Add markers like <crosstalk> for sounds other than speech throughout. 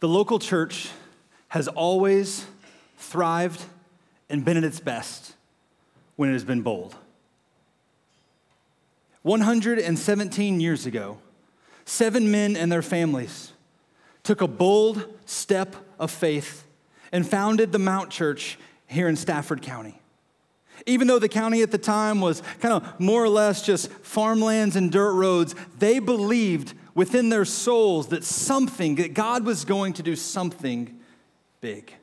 The local church has always thrived and been at its best when it has been bold. 117 years ago, seven men and their families took a bold step of faith and founded the Mount Church here in Stafford County. Even though the county at the time was kind of more or less just farmlands and dirt roads, they believed within their souls that something, that God was going to do something big.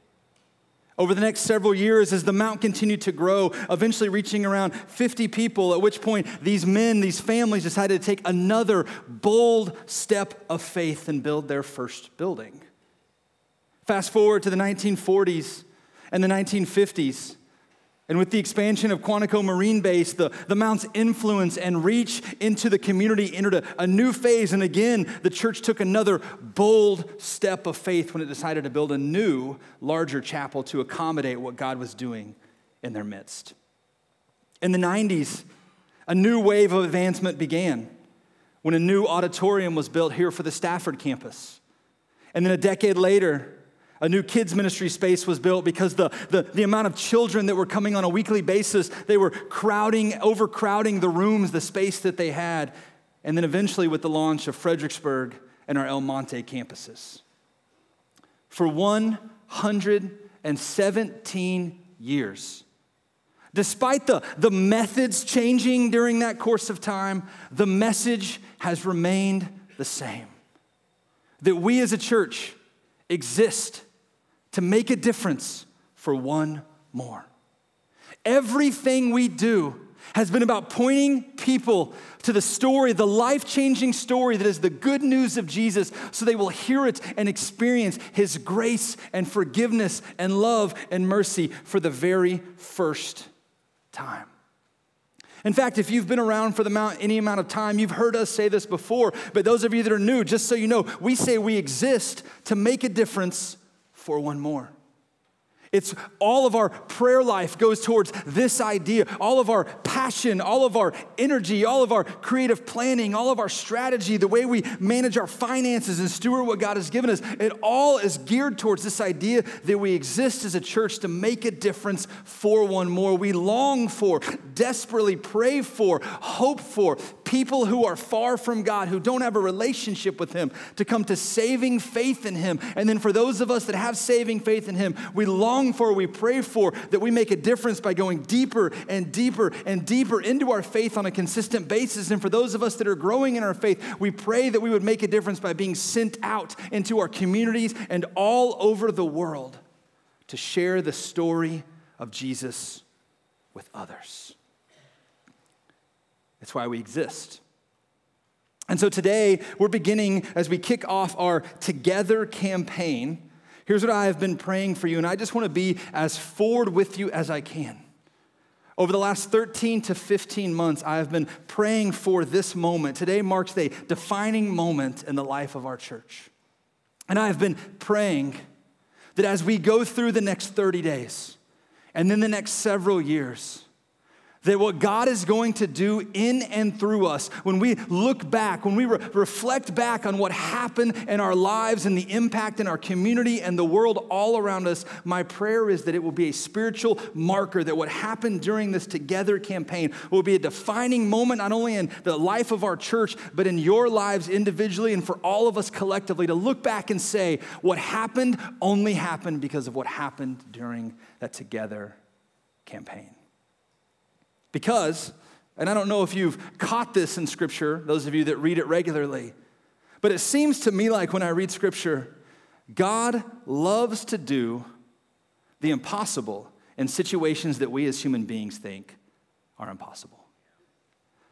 Over the next several years, as the mount continued to grow, eventually reaching around 50 people, at which point these men, these families decided to take another bold step of faith and build their first building. Fast forward to the 1940s and the 1950s. And with the expansion of Quantico Marine Base, the, the Mount's influence and reach into the community entered a, a new phase. And again, the church took another bold step of faith when it decided to build a new, larger chapel to accommodate what God was doing in their midst. In the 90s, a new wave of advancement began when a new auditorium was built here for the Stafford campus. And then a decade later, a new kids ministry space was built because the, the, the amount of children that were coming on a weekly basis, they were crowding, overcrowding the rooms, the space that they had. And then eventually with the launch of Fredericksburg and our El Monte campuses. For 117 years, despite the, the methods changing during that course of time, the message has remained the same. That we as a church exist to make a difference for one more. Everything we do has been about pointing people to the story, the life changing story that is the good news of Jesus, so they will hear it and experience his grace and forgiveness and love and mercy for the very first time. In fact, if you've been around for the amount, any amount of time, you've heard us say this before, but those of you that are new, just so you know, we say we exist to make a difference for one more. It's all of our prayer life goes towards this idea. All of our passion, all of our energy, all of our creative planning, all of our strategy, the way we manage our finances and steward what God has given us, it all is geared towards this idea that we exist as a church to make a difference for one more. We long for, desperately pray for, hope for people who are far from God, who don't have a relationship with Him, to come to saving faith in Him. And then for those of us that have saving faith in Him, we long long for, we pray for, that we make a difference by going deeper and deeper and deeper into our faith on a consistent basis. And for those of us that are growing in our faith, we pray that we would make a difference by being sent out into our communities and all over the world to share the story of Jesus with others. That's why we exist. And so today, we're beginning as we kick off our Together campaign Here's what I have been praying for you, and I just want to be as forward with you as I can. Over the last 13 to 15 months, I have been praying for this moment. Today marks a defining moment in the life of our church. And I have been praying that as we go through the next 30 days and then the next several years, that what God is going to do in and through us, when we look back, when we re- reflect back on what happened in our lives and the impact in our community and the world all around us, my prayer is that it will be a spiritual marker, that what happened during this Together campaign will be a defining moment, not only in the life of our church, but in your lives individually and for all of us collectively to look back and say, what happened only happened because of what happened during that Together campaign. Because, and I don't know if you've caught this in Scripture, those of you that read it regularly, but it seems to me like when I read Scripture, God loves to do the impossible in situations that we as human beings think are impossible.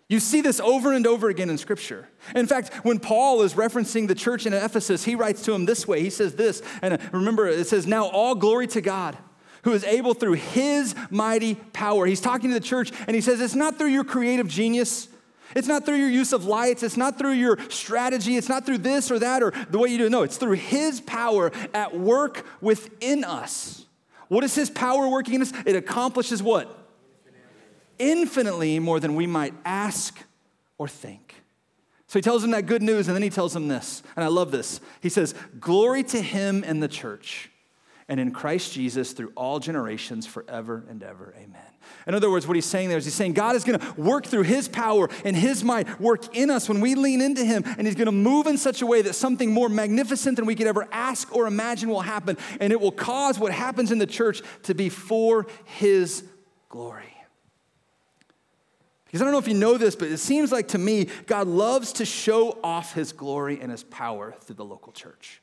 You see this over and over again in Scripture. In fact, when Paul is referencing the church in Ephesus, he writes to him this way. He says this, and remember, it says, Now all glory to God who is able through his mighty power. He's talking to the church and he says, It's not through your creative genius. It's not through your use of lights. It's not through your strategy. It's not through this or that or the way you do it. No, it's through His power at work within us. What is His power working in us? It accomplishes what? Infinitely more than we might ask or think. So he tells them that good news, and then he tells them this, and I love this. He says, Glory to him in the church and in Christ Jesus through all generations forever and ever. Amen. In other words, what he's saying there is he's saying God is going to work through his power and his might, work in us when we lean into him, and he's going to move in such a way that something more magnificent than we could ever ask or imagine will happen, and it will cause what happens in the church to be for his glory. Because I don't know if you know this, but it seems like to me, God loves to show off his glory and his power through the local church.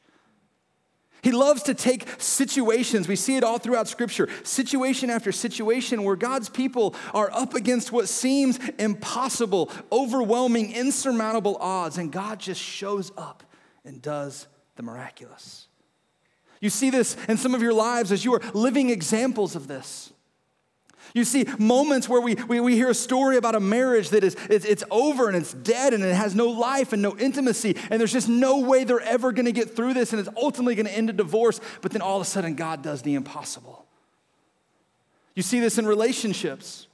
He loves to take situations, we see it all throughout Scripture, situation after situation where God's people are up against what seems impossible, overwhelming, insurmountable odds, and God just shows up and does the miraculous. You see this in some of your lives as you are living examples of this. You see moments where we, we, we, hear a story about a marriage that is it's, it's over and it's dead and it has no life and no intimacy, and there's just no way they're ever gonna get through this, and it's ultimately gonna end in divorce, but then all of a sudden God does the impossible. You see this in relationships.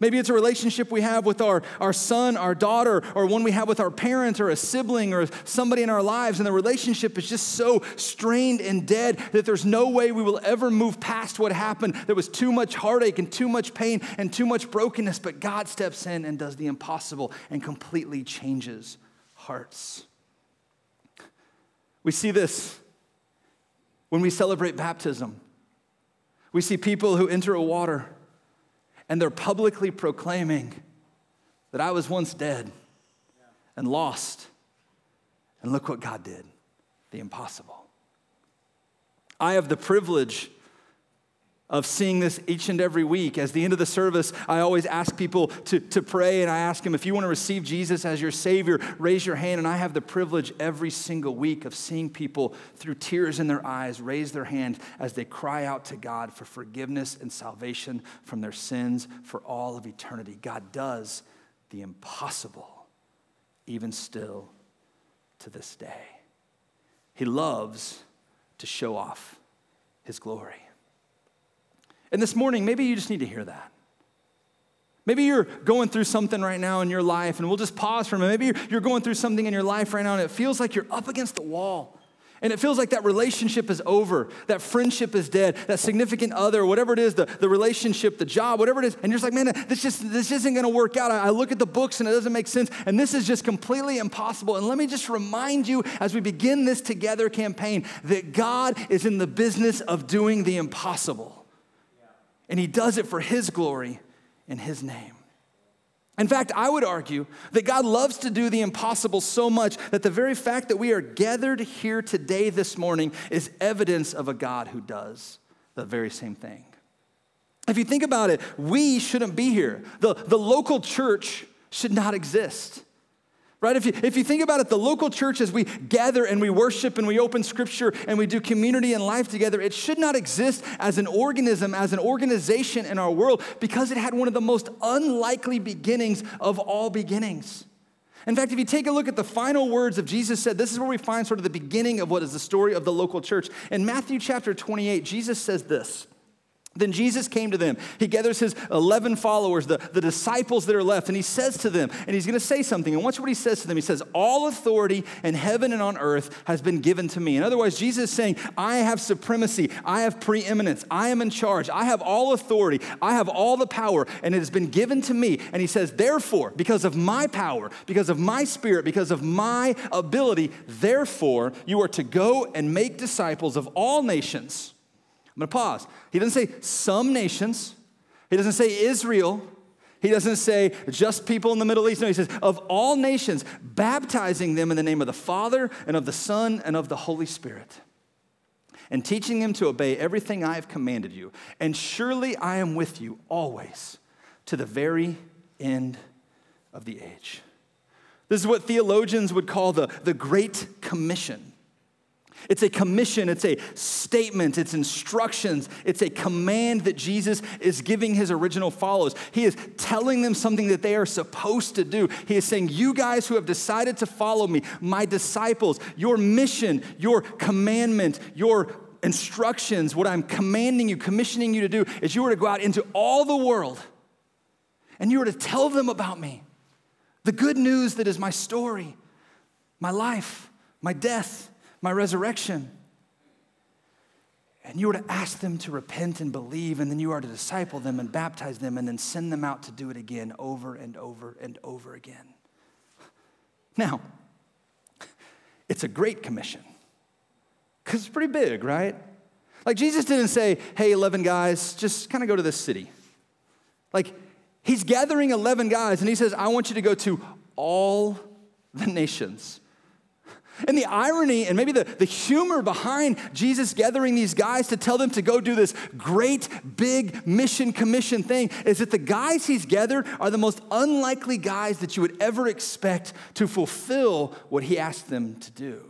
Maybe it's a relationship we have with our, our son, our daughter, or one we have with our parents, or a sibling, or somebody in our lives, and the relationship is just so strained and dead that there's no way we will ever move past what happened. There was too much heartache and too much pain and too much brokenness, but God steps in and does the impossible and completely changes hearts. We see this when we celebrate baptism. We see people who enter a water and they're publicly proclaiming that I was once dead and lost. And look what God did the impossible. I have the privilege of seeing this each and every week. As the end of the service, I always ask people to, to pray, and I ask them, if you want to receive Jesus as your Savior, raise your hand. And I have the privilege every single week of seeing people through tears in their eyes raise their hand as they cry out to God for forgiveness and salvation from their sins for all of eternity. God does the impossible, even still to this day. He loves to show off His glory. And this morning, maybe you just need to hear that. Maybe you're going through something right now in your life, and we'll just pause for a minute. Maybe you're going through something in your life right now, and it feels like you're up against the wall. And it feels like that relationship is over, that friendship is dead, that significant other, whatever it is, the, the relationship, the job, whatever it is. And you're just like, man, this, just, this isn't gonna work out. I, I look at the books and it doesn't make sense. And this is just completely impossible. And let me just remind you as we begin this together campaign that God is in the business of doing the impossible and he does it for his glory in his name. In fact, I would argue that God loves to do the impossible so much that the very fact that we are gathered here today, this morning, is evidence of a God who does the very same thing. If you think about it, we shouldn't be here. The, the local church should not exist. Right? If you, if you think about it, the local church, as we gather and we worship and we open scripture and we do community and life together, it should not exist as an organism, as an organization in our world because it had one of the most unlikely beginnings of all beginnings. In fact, if you take a look at the final words of Jesus said, this is where we find sort of the beginning of what is the story of the local church. In Matthew chapter 28, Jesus says this. Then Jesus came to them. He gathers his 11 followers, the, the disciples that are left, and he says to them, and he's going to say something. And watch what he says to them. He says, All authority in heaven and on earth has been given to me. In other words, Jesus is saying, I have supremacy, I have preeminence, I am in charge, I have all authority, I have all the power, and it has been given to me. And he says, Therefore, because of my power, because of my spirit, because of my ability, therefore, you are to go and make disciples of all nations I'm going to pause. He doesn't say some nations, he doesn't say Israel. He doesn't say just people in the Middle East. No, he says of all nations, baptizing them in the name of the Father and of the Son and of the Holy Spirit, and teaching them to obey everything I have commanded you. And surely I am with you always to the very end of the age. This is what theologians would call the, the Great Commission. It's a commission, it's a statement, it's instructions, it's a command that Jesus is giving his original followers. He is telling them something that they are supposed to do. He is saying, You guys who have decided to follow me, my disciples, your mission, your commandment, your instructions, what I'm commanding you, commissioning you to do, is you are to go out into all the world and you are to tell them about me. The good news that is my story my life, my death, my resurrection. And you are to ask them to repent and believe, and then you are to disciple them and baptize them and then send them out to do it again over and over and over again. Now, it's a great commission because it's pretty big, right? Like Jesus didn't say, hey, 11 guys, just kind of go to this city. Like he's gathering 11 guys and he says, I want you to go to all the nations. And the irony and maybe the, the humor behind Jesus gathering these guys to tell them to go do this great big mission commission thing is that the guys he's gathered are the most unlikely guys that you would ever expect to fulfill what he asked them to do.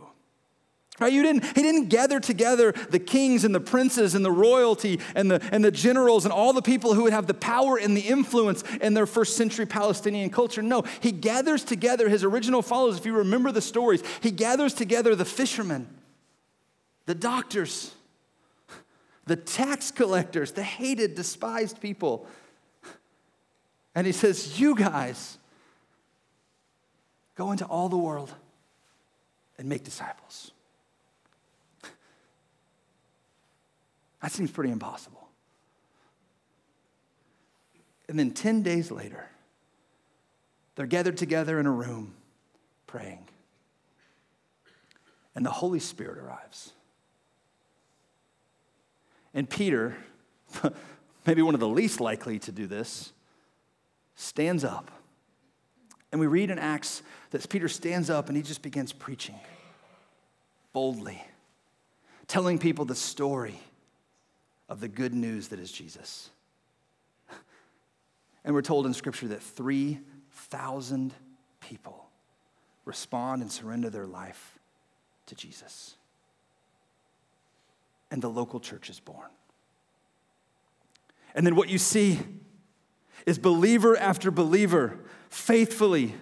Right? You didn't, he didn't gather together the kings and the princes and the royalty and the, and the generals and all the people who would have the power and the influence in their first century Palestinian culture. No, he gathers together his original followers. If you remember the stories, he gathers together the fishermen, the doctors, the tax collectors, the hated, despised people. And he says, You guys, go into all the world and make disciples. That seems pretty impossible. And then 10 days later, they're gathered together in a room praying. And the Holy Spirit arrives. And Peter, <laughs> maybe one of the least likely to do this, stands up. And we read in Acts that Peter stands up and he just begins preaching boldly, telling people the story of the good news that is Jesus. <laughs> And we're told in Scripture that 3,000 people respond and surrender their life to Jesus. And the local church is born. And then what you see is believer after believer faithfully,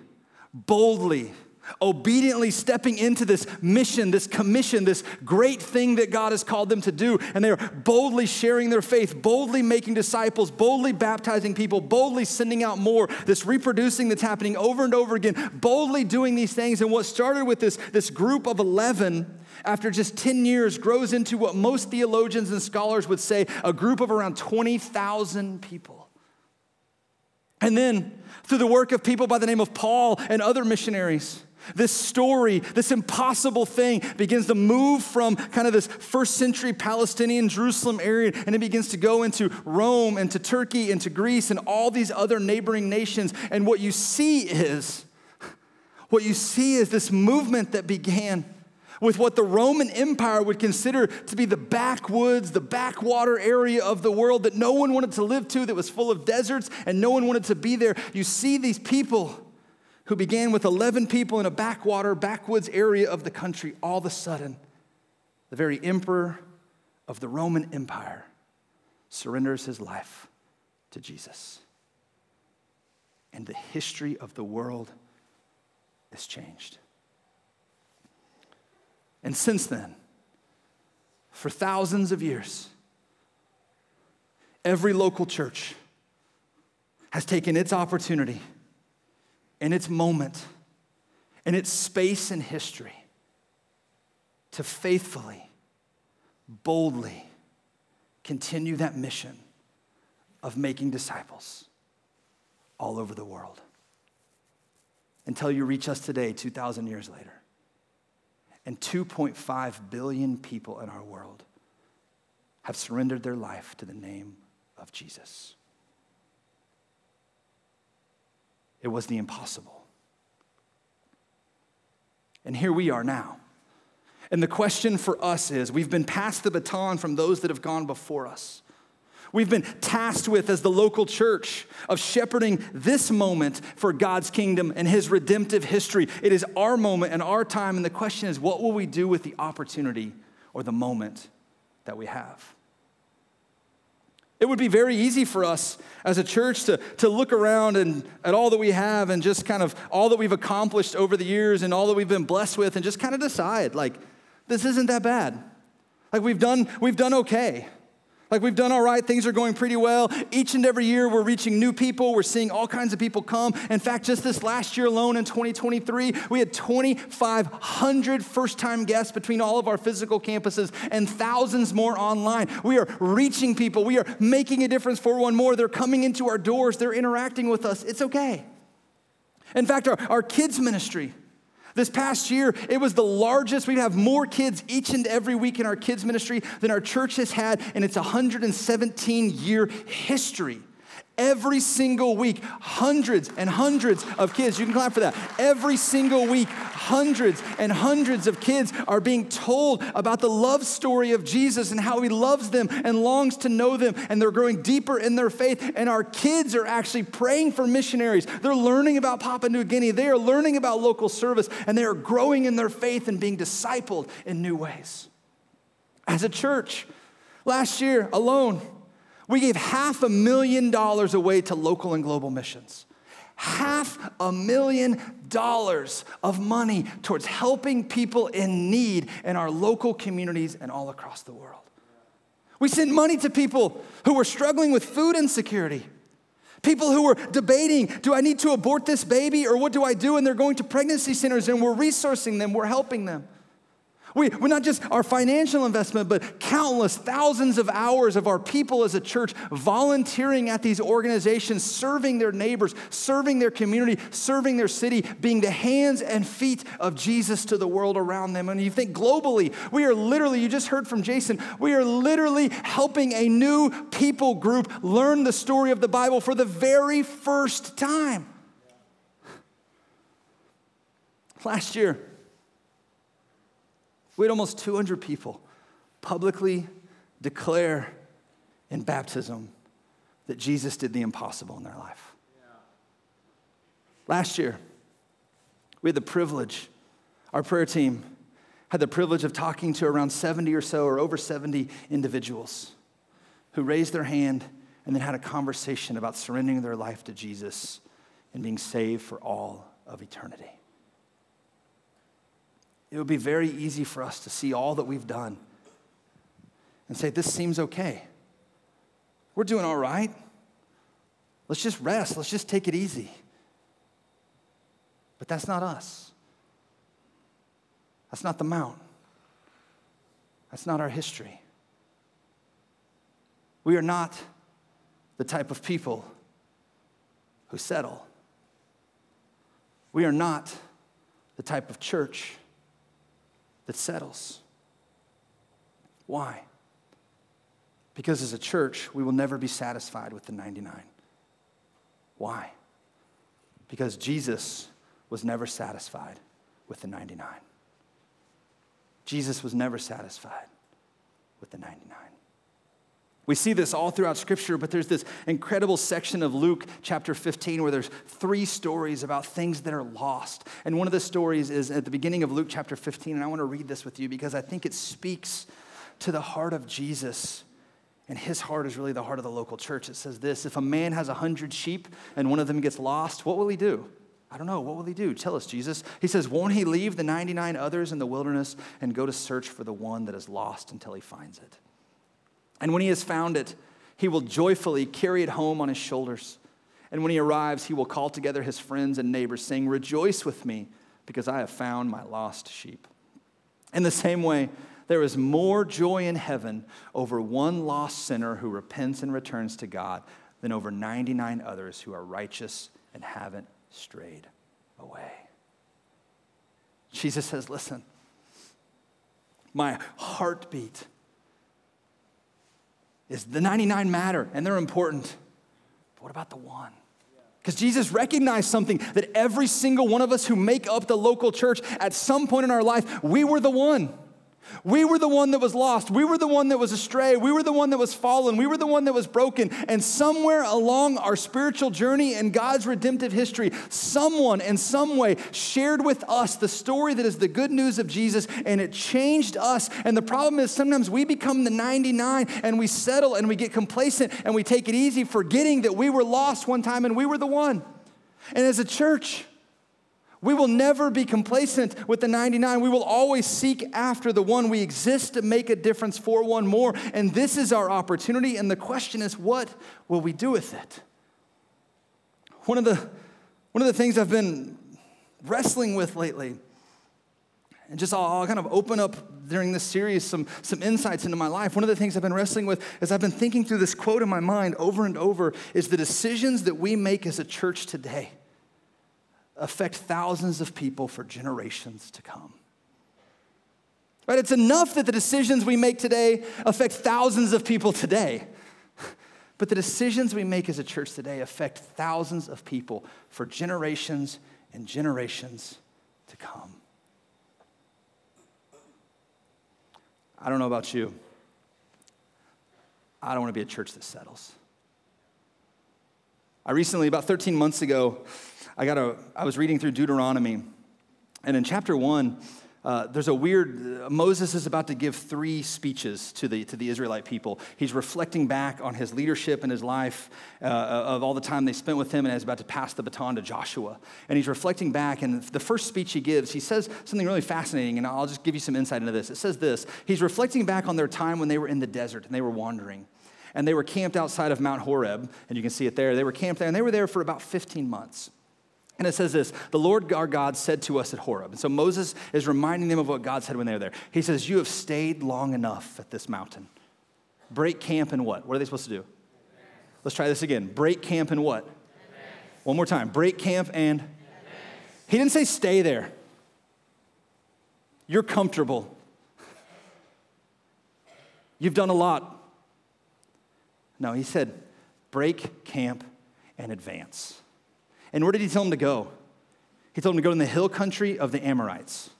boldly, obediently stepping into this mission, this commission, this great thing that God has called them to do. And they are boldly sharing their faith, boldly making disciples, boldly baptizing people, boldly sending out more, this reproducing that's happening over and over again, boldly doing these things. And what started with this, this group of 11 after just 10 years grows into what most theologians and scholars would say a group of around 20,000 people. And then, through the work of people by the name of Paul and other missionaries, this story, this impossible thing, begins to move from kind of this first century Palestinian Jerusalem area and it begins to go into Rome and to Turkey and to Greece and all these other neighboring nations. And what you see is, what you see is this movement that began with what the Roman Empire would consider to be the backwoods, the backwater area of the world that no one wanted to live to, that was full of deserts and no one wanted to be there. You see these people who began with 11 people in a backwater, backwoods area of the country, all of a sudden, the very emperor of the Roman Empire surrenders his life to Jesus. And the history of the world is changed. And since then, for thousands of years, every local church has taken its opportunity in its moment, in its space in history, to faithfully, boldly continue that mission of making disciples all over the world until you reach us today, 2,000 years later. And 2.5 billion people in our world have surrendered their life to the name of Jesus. It was the impossible. And here we are now. And the question for us is we've been passed the baton from those that have gone before us. We've been tasked with, as the local church, of shepherding this moment for God's kingdom and His redemptive history. It is our moment and our time. And the question is, what will we do with the opportunity or the moment that we have? It would be very easy for us as a church to, to look around and at all that we have and just kind of all that we've accomplished over the years and all that we've been blessed with and just kind of decide, like, this isn't that bad. Like we've done, we've done okay. Like we've done all right, things are going pretty well. Each and every year we're reaching new people, we're seeing all kinds of people come. In fact, just this last year alone in 2023, we had 2,500 first time guests between all of our physical campuses and thousands more online. We are reaching people, we are making a difference for one more. They're coming into our doors, they're interacting with us. It's okay. In fact, our, our kids' ministry, this past year, it was the largest. We have more kids each and every week in our kids' ministry than our church has had in its 117 year history. Every single week, hundreds and hundreds of kids, you can clap for that. Every single week, hundreds and hundreds of kids are being told about the love story of Jesus and how he loves them and longs to know them, and they're growing deeper in their faith. And our kids are actually praying for missionaries. They're learning about Papua New Guinea, they are learning about local service, and they are growing in their faith and being discipled in new ways. As a church, last year alone, we gave half a million dollars away to local and global missions. Half a million dollars of money towards helping people in need in our local communities and all across the world. We sent money to people who were struggling with food insecurity. People who were debating, do I need to abort this baby or what do I do? And they're going to pregnancy centers and we're resourcing them, we're helping them. We, we're not just our financial investment, but countless thousands of hours of our people as a church volunteering at these organizations, serving their neighbors, serving their community, serving their city, being the hands and feet of Jesus to the world around them. And you think globally, we are literally, you just heard from Jason, we are literally helping a new people group learn the story of the Bible for the very first time. Last year, we had almost 200 people publicly declare in baptism that Jesus did the impossible in their life. Yeah. Last year, we had the privilege, our prayer team had the privilege of talking to around 70 or so, or over 70 individuals who raised their hand and then had a conversation about surrendering their life to Jesus and being saved for all of eternity it would be very easy for us to see all that we've done and say, This seems okay. We're doing all right. Let's just rest. Let's just take it easy. But that's not us. That's not the mount. That's not our history. We are not the type of people who settle. We are not the type of church that settles. Why? Because as a church, we will never be satisfied with the 99. Why? Because Jesus was never satisfied with the 99. Jesus was never satisfied with the 99. We see this all throughout Scripture, but there's this incredible section of Luke chapter 15 where there's three stories about things that are lost. And one of the stories is at the beginning of Luke chapter 15, and I want to read this with you because I think it speaks to the heart of Jesus. And his heart is really the heart of the local church. It says this If a man has a hundred sheep and one of them gets lost, what will he do? I don't know. What will he do? Tell us, Jesus. He says, Won't he leave the 99 others in the wilderness and go to search for the one that is lost until he finds it? And when he has found it, he will joyfully carry it home on his shoulders. And when he arrives, he will call together his friends and neighbors, saying, Rejoice with me, because I have found my lost sheep. In the same way, there is more joy in heaven over one lost sinner who repents and returns to God than over 99 others who are righteous and haven't strayed away. Jesus says, Listen, my heartbeat is the 99 matter and they're important. But what about the one? Because Jesus recognized something that every single one of us who make up the local church, at some point in our life, we were the one. We were the one that was lost. We were the one that was astray. We were the one that was fallen. We were the one that was broken. And somewhere along our spiritual journey and God's redemptive history, someone in some way shared with us the story that is the good news of Jesus, and it changed us. And the problem is sometimes we become the 99 and we settle and we get complacent and we take it easy, forgetting that we were lost one time and we were the one. And as a church, We will never be complacent with the 99. We will always seek after the one. We exist to make a difference for one more. And this is our opportunity. And the question is, what will we do with it? One of the, one of the things I've been wrestling with lately, and just I'll, I'll kind of open up during this series some, some insights into my life. One of the things I've been wrestling with as I've been thinking through this quote in my mind over and over is the decisions that we make as a church today affect thousands of people for generations to come. Right? It's enough that the decisions we make today affect thousands of people today. <laughs> But the decisions we make as a church today affect thousands of people for generations and generations to come. I don't know about you. I don't want to be a church that settles. I recently, about 13 months ago, I, got a, I was reading through Deuteronomy, and in chapter one, uh, there's a weird, uh, Moses is about to give three speeches to the, to the Israelite people. He's reflecting back on his leadership and his life uh, of all the time they spent with him, and he's about to pass the baton to Joshua. And he's reflecting back, and the first speech he gives, he says something really fascinating, and I'll just give you some insight into this. It says this He's reflecting back on their time when they were in the desert and they were wandering. And they were camped outside of Mount Horeb, and you can see it there. They were camped there, and they were there for about 15 months. And it says this The Lord our God said to us at Horeb. And so Moses is reminding them of what God said when they were there. He says, You have stayed long enough at this mountain. Break camp and what? What are they supposed to do? Let's try this again. Break camp and what? One more time. Break camp and. He didn't say stay there. You're comfortable. You've done a lot. No, he said, break camp and advance. And where did he tell him to go? He told him to go in the hill country of the Amorites.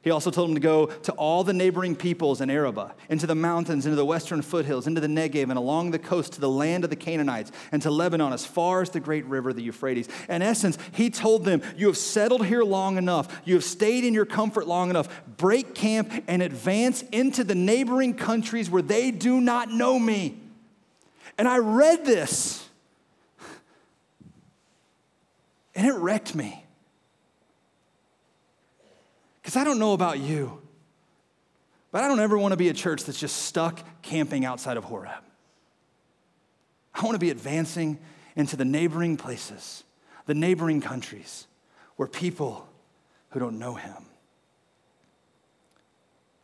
He also told him to go to all the neighboring peoples in Arabah, into the mountains, into the western foothills, into the Negev, and along the coast to the land of the Canaanites, and to Lebanon as far as the great river, the Euphrates. In essence, he told them, You have settled here long enough. You have stayed in your comfort long enough. Break camp and advance into the neighboring countries where they do not know me. And I read this And it wrecked me. Because I don't know about you, but I don't ever want to be a church that's just stuck camping outside of Horeb. I want to be advancing into the neighboring places, the neighboring countries where people who don't know Him.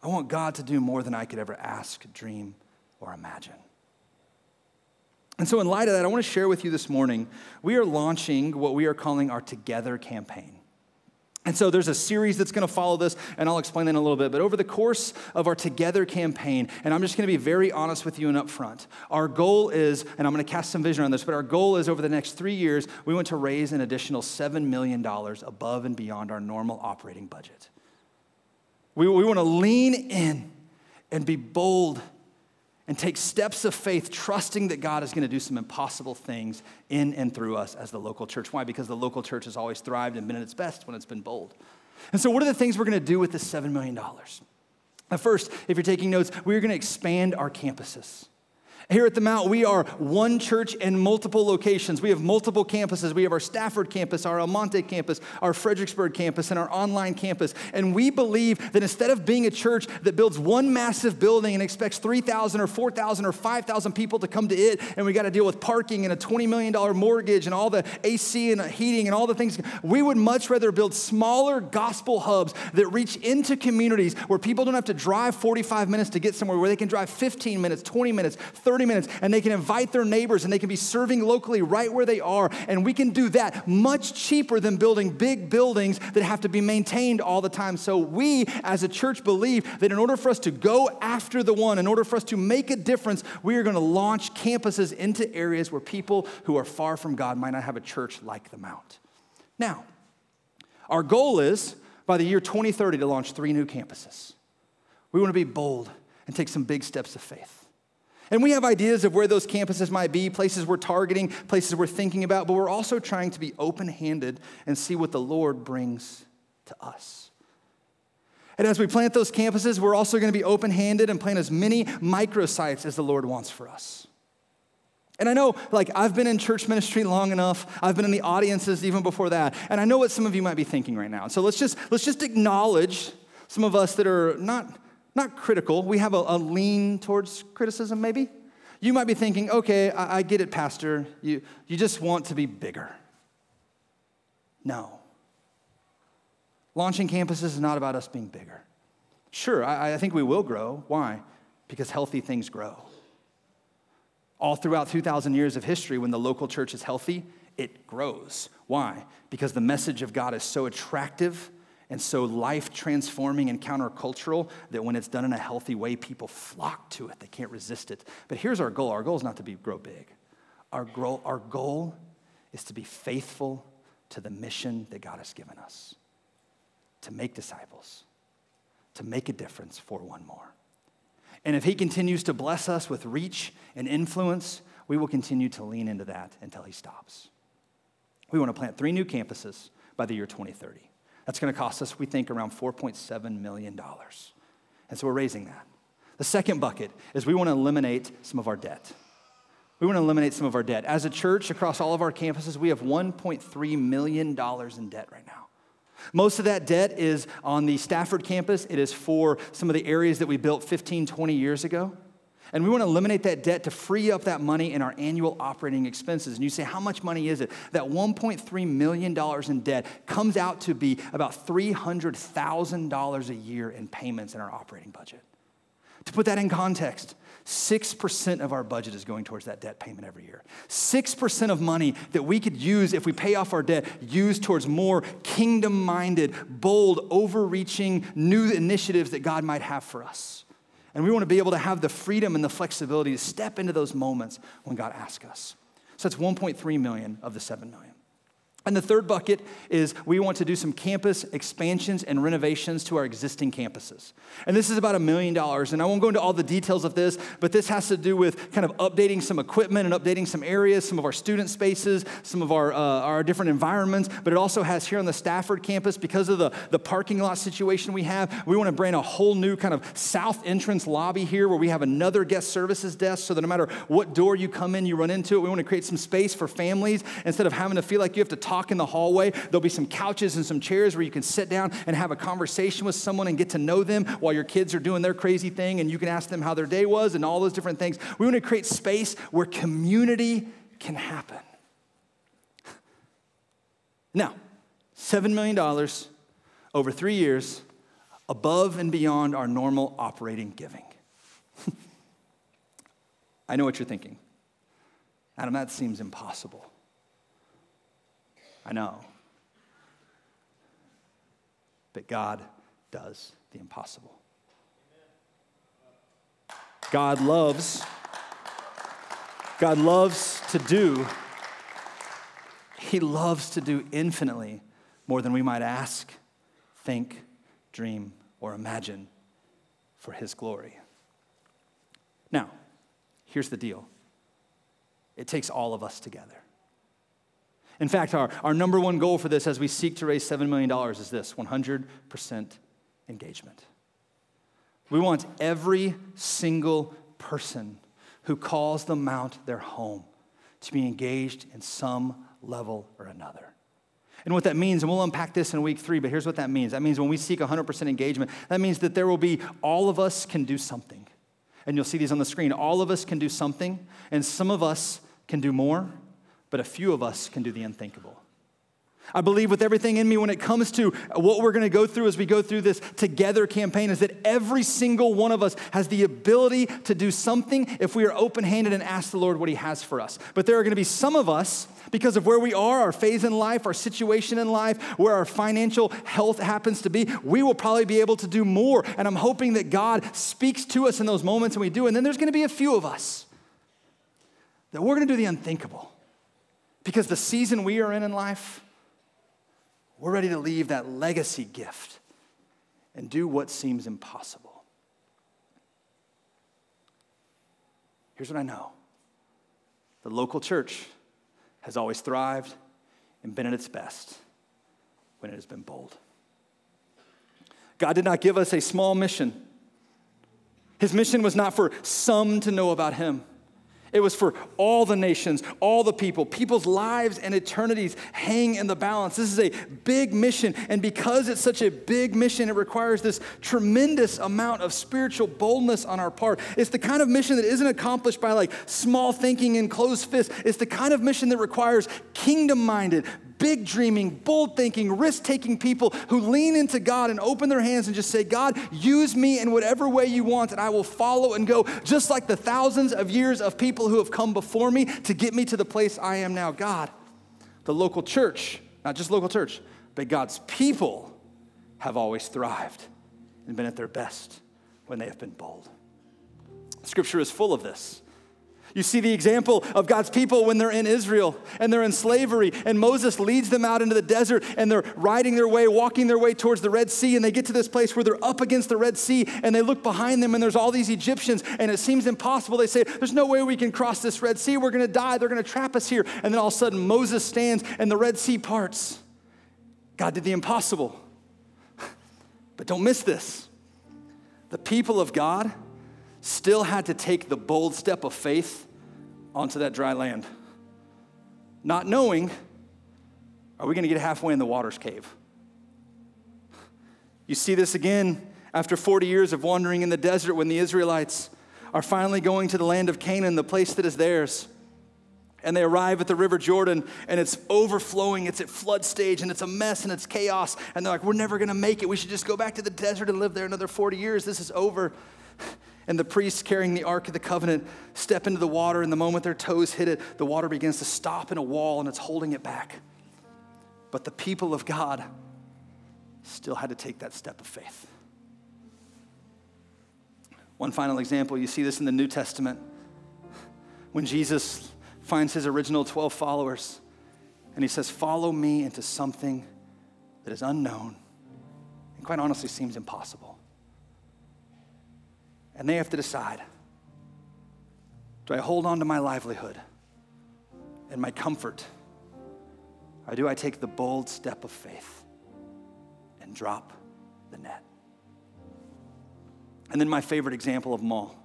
I want God to do more than I could ever ask, dream, or imagine. And so, in light of that, I want to share with you this morning, we are launching what we are calling our Together campaign. And so there's a series that's going to follow this, and I'll explain that in a little bit. But over the course of our Together campaign, and I'm just going to be very honest with you and upfront, our goal is, and I'm going to cast some vision on this, but our goal is over the next three years, we want to raise an additional $7 million above and beyond our normal operating budget. We, we want to lean in and be bold and take steps of faith, trusting that God is going to do some impossible things in and through us as the local church. Why? Because the local church has always thrived and been at its best when it's been bold. And so, what are the things we're going to do with this $7 million? First, if you're taking notes, we're going to expand our campuses. Here at the Mount, we are one church in multiple locations. We have multiple campuses. We have our Stafford campus, our Almonte campus, our Fredericksburg campus, and our online campus. And we believe that instead of being a church that builds one massive building and expects 3,000 or 4,000 or 5,000 people to come to it, and we got to deal with parking and a $20 million mortgage and all the AC and heating and all the things, we would much rather build smaller gospel hubs that reach into communities where people don't have to drive 45 minutes to get somewhere, where they can drive 15 minutes, 20 minutes, 30 30 minutes and they can invite their neighbors and they can be serving locally right where they are. And we can do that much cheaper than building big buildings that have to be maintained all the time. So we as a church believe that in order for us to go after the one, in order for us to make a difference, we are going to launch campuses into areas where people who are far from God might not have a church like the Mount. Now, our goal is by the year 2030 to launch three new campuses. We want to be bold and take some big steps of faith. And we have ideas of where those campuses might be, places we're targeting, places we're thinking about, but we're also trying to be open handed and see what the Lord brings to us. And as we plant those campuses, we're also going to be open handed and plant as many microsites as the Lord wants for us. And I know, like, I've been in church ministry long enough. I've been in the audiences even before that. And I know what some of you might be thinking right now. So let's just, let's just acknowledge some of us that are not, not critical. We have a, a lean towards criticism, maybe. You might be thinking, okay, I, I get it, Pastor. You, you just want to be bigger. No. Launching campuses is not about us being bigger. Sure, I, I think we will grow. Why? Because healthy things grow. All throughout 2,000 years of history, when the local church is healthy, it grows. Why? Because the message of God is so attractive and so life transforming and countercultural that when it's done in a healthy way, people flock to it. They can't resist it. But here's our goal our goal is not to be, grow big, our goal, our goal is to be faithful to the mission that God has given us to make disciples, to make a difference for one more. And if He continues to bless us with reach and influence, we will continue to lean into that until He stops. We want to plant three new campuses by the year 2030. That's going to cost us, we think, around $4.7 million. And so we're raising that. The second bucket is we want to eliminate some of our debt. We want to eliminate some of our debt. As a church across all of our campuses, we have $1.3 million in debt right now. Most of that debt is on the Stafford campus. It is for some of the areas that we built 15, 20 years ago. And we want to eliminate that debt to free up that money in our annual operating expenses. And you say, how much money is it? That $1.3 million in debt comes out to be about $300,000 a year in payments in our operating budget. To put that in context, 6% of our budget is going towards that debt payment every year. 6% of money that we could use if we pay off our debt, use towards more kingdom minded, bold, overreaching new initiatives that God might have for us. And we want to be able to have the freedom and the flexibility to step into those moments when God asks us. So that's 1.3 million of the 7 million. And the third bucket is we want to do some campus expansions and renovations to our existing campuses. And this is about a million dollars. And I won't go into all the details of this, but this has to do with kind of updating some equipment and updating some areas, some of our student spaces, some of our, uh, our different environments. But it also has here on the Stafford campus, because of the, the parking lot situation we have, we want to bring a whole new kind of south entrance lobby here where we have another guest services desk so that no matter what door you come in, you run into it. We want to create some space for families instead of having to feel like you have to talk talk in the hallway. There'll be some couches and some chairs where you can sit down and have a conversation with someone and get to know them while your kids are doing their crazy thing and you can ask them how their day was and all those different things. We want to create space where community can happen. Now, $7 million over three years above and beyond our normal operating giving. <laughs> I know what you're thinking. Adam, that seems impossible. I know. But God does the impossible. God loves, God loves to do, He loves to do infinitely more than we might ask, think, dream, or imagine for His glory. Now, here's the deal it takes all of us together. In fact, our, our number one goal for this as we seek to raise $7 million is this 100% engagement. We want every single person who calls the Mount their home to be engaged in some level or another. And what that means, and we'll unpack this in week three, but here's what that means. That means when we seek 100% engagement, that means that there will be all of us can do something. And you'll see these on the screen. All of us can do something, and some of us can do more, but a few of us can do the unthinkable. I believe with everything in me when it comes to what we're going to go through as we go through this together campaign is that every single one of us has the ability to do something if we are open handed and ask the Lord what He has for us. But there are going to be some of us, because of where we are, our phase in life, our situation in life, where our financial health happens to be, we will probably be able to do more. And I'm hoping that God speaks to us in those moments and we do. And then there's going to be a few of us that we're going to do the unthinkable. Because the season we are in in life, we're ready to leave that legacy gift and do what seems impossible. Here's what I know the local church has always thrived and been at its best when it has been bold. God did not give us a small mission. His mission was not for some to know about Him. It was for all the nations, all the people. People's lives and eternities hang in the balance. This is a big mission. And because it's such a big mission, it requires this tremendous amount of spiritual boldness on our part. It's the kind of mission that isn't accomplished by like small thinking and closed fists. It's the kind of mission that requires kingdom minded, big dreaming, bold thinking, risk taking people who lean into God and open their hands and just say, God, use me in whatever way you want, and I will follow and go, just like the thousands of years of people who have come before me to get me to the place I am now. God, the local church, not just local church, but God's people have always thrived and been at their best when they have been bold. Scripture is full of this. You see the example of God's people when they're in Israel and they're in slavery, and Moses leads them out into the desert and they're riding their way, walking their way towards the Red Sea, and they get to this place where they're up against the Red Sea and they look behind them and there's all these Egyptians, and it seems impossible. They say, There's no way we can cross this Red Sea. We're gonna die. They're gonna trap us here. And then all of a sudden, Moses stands and the Red Sea parts. God did the impossible. <laughs> But don't miss this. The people of God still had to take the bold step of faith onto that dry land, not knowing, are we going to get halfway in the water's cave? You see this again after 40 years of wandering in the desert when the Israelites are finally going to the land of Canaan, the place that is theirs. And they arrive at the River Jordan and it's overflowing, it's at flood stage and it's a mess and it's chaos. And they're like, we're never gonna make it. We should just go back to the desert and live there another 40 years. This is over. And the priests carrying the Ark of the Covenant step into the water, and the moment their toes hit it, the water begins to stop in a wall and it's holding it back. But the people of God still had to take that step of faith. One final example you see this in the New Testament. When Jesus finds his original 12 followers and he says, Follow me into something that is unknown and quite honestly seems impossible. And they have to decide do I hold on to my livelihood and my comfort? Or do I take the bold step of faith and drop the net? And then my favorite example of them all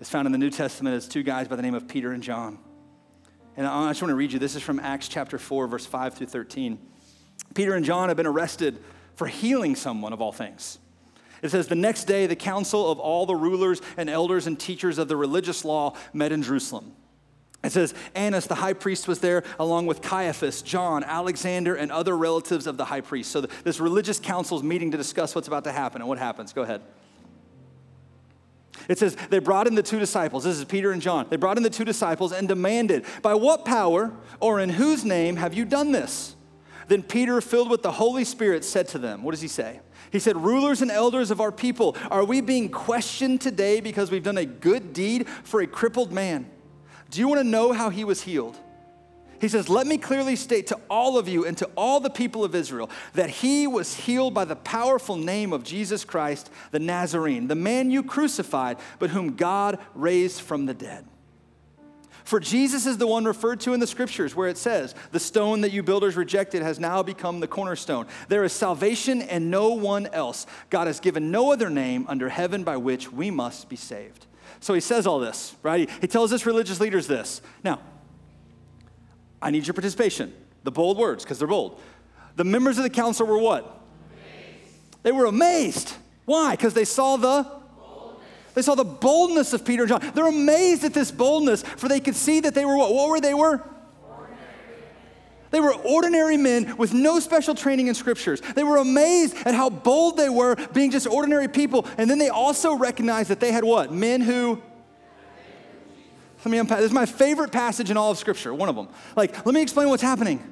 is found in the New Testament as two guys by the name of Peter and John. And I just want to read you this is from Acts chapter 4, verse 5 through 13. Peter and John have been arrested for healing someone of all things. It says, The next day, the council of all the rulers and elders and teachers of the religious law met in Jerusalem. It says, Annas, the high priest, was there along with Caiaphas, John, Alexander, and other relatives of the high priest. So this religious council is meeting to discuss what's about to happen. And what happens? Go ahead. It says, They brought in the two disciples. This is Peter and John. They brought in the two disciples and demanded, By what power or in whose name have you done this? Then Peter, filled with the Holy Spirit, said to them, What does he say? He said, Rulers and elders of our people, are we being questioned today because we've done a good deed for a crippled man? Do you want to know how he was healed? He says, Let me clearly state to all of you and to all the people of Israel that he was healed by the powerful name of Jesus Christ, the Nazarene, the man you crucified, but whom God raised from the dead. For Jesus is the one referred to in the scriptures where it says, The stone that you builders rejected has now become the cornerstone. There is salvation and no one else. God has given no other name under heaven by which we must be saved. So he says all this, right? He tells his religious leaders this. Now, I need your participation. The bold words, because they're bold. The members of the council were what? Amazed. They were amazed. Why? Because they saw the they saw the boldness of Peter and John. They're amazed at this boldness, for they could see that they were what? What were they were? They were ordinary men with no special training in scriptures. They were amazed at how bold they were being just ordinary people. And then they also recognized that they had what? Men who let me unpack. This is my favorite passage in all of Scripture, one of them. Like, let me explain what's happening.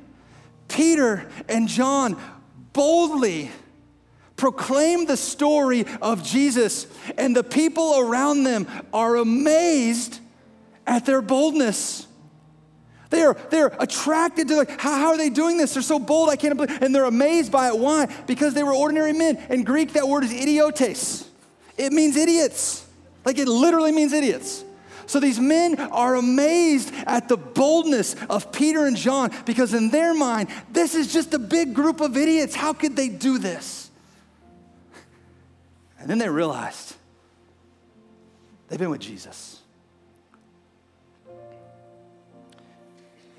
Peter and John boldly proclaim the story of Jesus, and the people around them are amazed at their boldness. They are, they're attracted to like, how, how are they doing this? They're so bold, I can't believe, and they're amazed by it. Why? Because they were ordinary men. In Greek, that word is idiotes. It means idiots. Like it literally means idiots. So these men are amazed at the boldness of Peter and John because, in their mind, this is just a big group of idiots. How could they do this? And then they realized they've been with Jesus.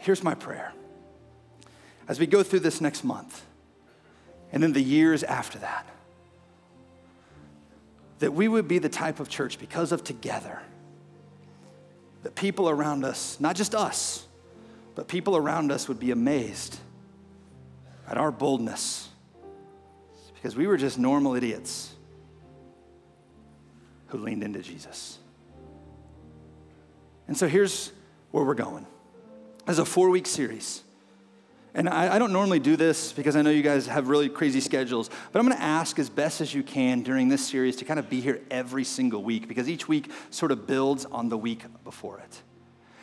here's my prayer. As we go through this next month, and then the years after that, that we would be the type of church because of together, that people around us, not just us, but people around us would be amazed at our boldness because we were just normal idiots who leaned into Jesus. And so here's where we're going. As a four week series, and I, I, don't normally do this because I know you guys have really crazy schedules, but I'm gonna ask as best as you can during this series to kind of be here every single week because each week sort of builds on the week before it.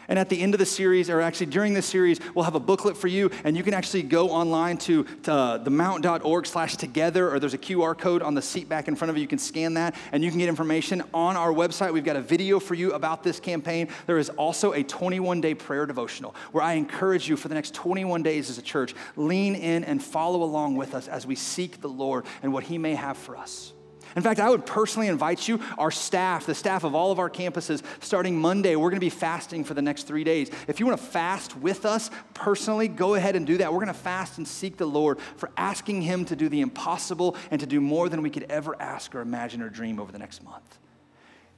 And at the end of the series, or actually during this series, we'll have a booklet for you, and you can actually go online to, to uh, themount.org slash together, or there's a QR code on the seat back in front of you. You can scan that, and you can get information on our website. We've got a video for you about this campaign. There is also a 21-day prayer devotional where I encourage you for the next 21 days as a church, lean in and follow along with us as we seek the Lord and what he may have for us. In fact, I would personally invite you, our staff, the staff of all of our campuses, starting Monday, we're going to be fasting for the next three days. If you want to fast with us personally, go ahead and do that. We're going to fast and seek the Lord for asking Him to do the impossible and to do more than we could ever ask or imagine or dream over the next month.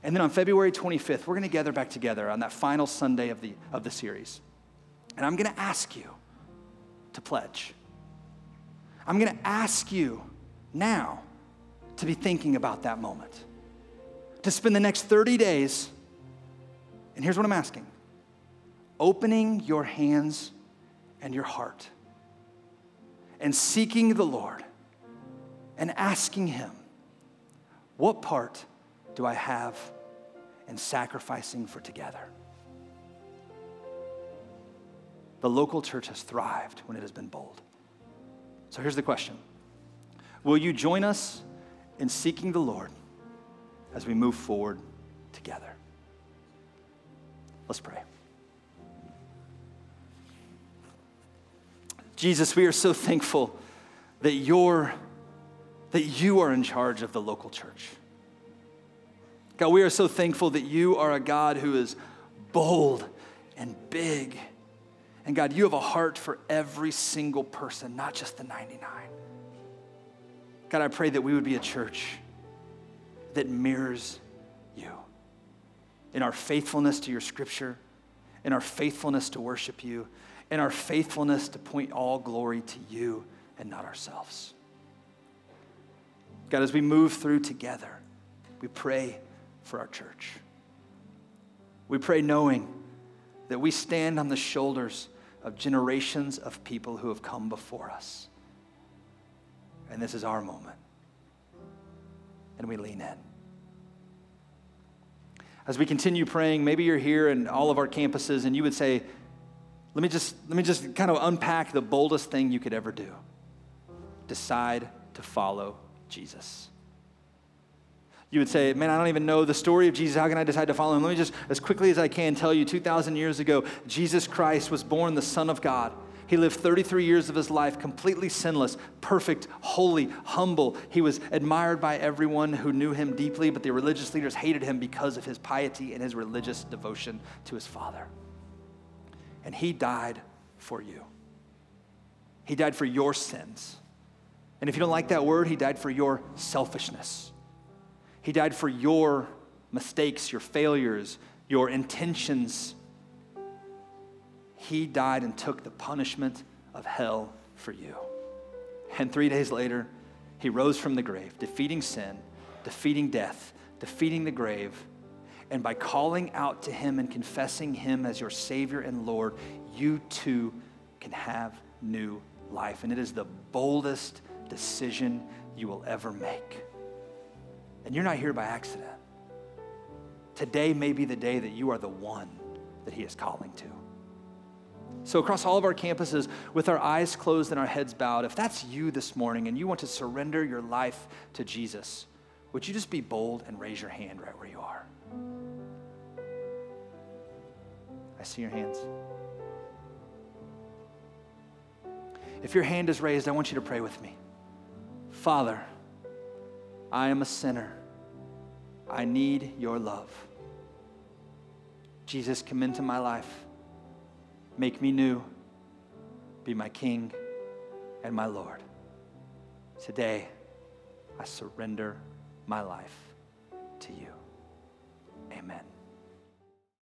And then on February 25th, we're going to gather back together on that final Sunday of the, of the series. And I'm going to ask you to pledge. I'm going to ask you now to be thinking about that moment. To spend the next 30 days, and here's what I'm asking opening your hands and your heart and seeking the Lord and asking Him, what part do I have in sacrificing for together? The local church has thrived when it has been bold. So here's the question Will you join us in seeking the Lord as we move forward together. Let's pray. Jesus, we are so thankful that you're that you are in charge of the local church. God, we are so thankful that you are a God who is bold and big. And God, you have a heart for every single person, not just the 99. God, I pray that we would be a church that mirrors you in our faithfulness to your scripture, in our faithfulness to worship you, in our faithfulness to point all glory to you and not ourselves. God, as we move through together, we pray for our church. We pray knowing that we stand on the shoulders of generations of people who have come before us. And this is our moment. And we lean in. As we continue praying, maybe you're here in all of our campuses and you would say, let me just, let me just kind of unpack the boldest thing you could ever do. Decide to follow Jesus. You would say, Man, I don't even know the story of Jesus. How can I decide to follow him? Let me just, as quickly as I can, tell you 2,000 years ago, Jesus Christ was born the Son of God. He lived 33 years of his life completely sinless, perfect, holy, humble. He was admired by everyone who knew him deeply, but the religious leaders hated him because of his piety and his religious devotion to his Father. And he died for you. He died for your sins. And if you don't like that word, he died for your selfishness. He died for your mistakes, your failures, your intentions he died and took the punishment of hell for you. And three days later, he rose from the grave, defeating sin, defeating death, defeating the grave. And by calling out to him and confessing him as your Savior and Lord, you too can have new life. And it is the boldest decision you will ever make. And you're not here by accident. Today may be the day that you are the one that he is calling to. So, across all of our campuses, with our eyes closed and our heads bowed, if that's you this morning and you want to surrender your life to Jesus, would you just be bold and raise your hand right where you are? I see your hands. If your hand is raised, I want you to pray with me. Father, I am a sinner. I need your love. Jesus, come into my life. Make me new. be my King and my Lord. Today, I surrender my life to you. Amen.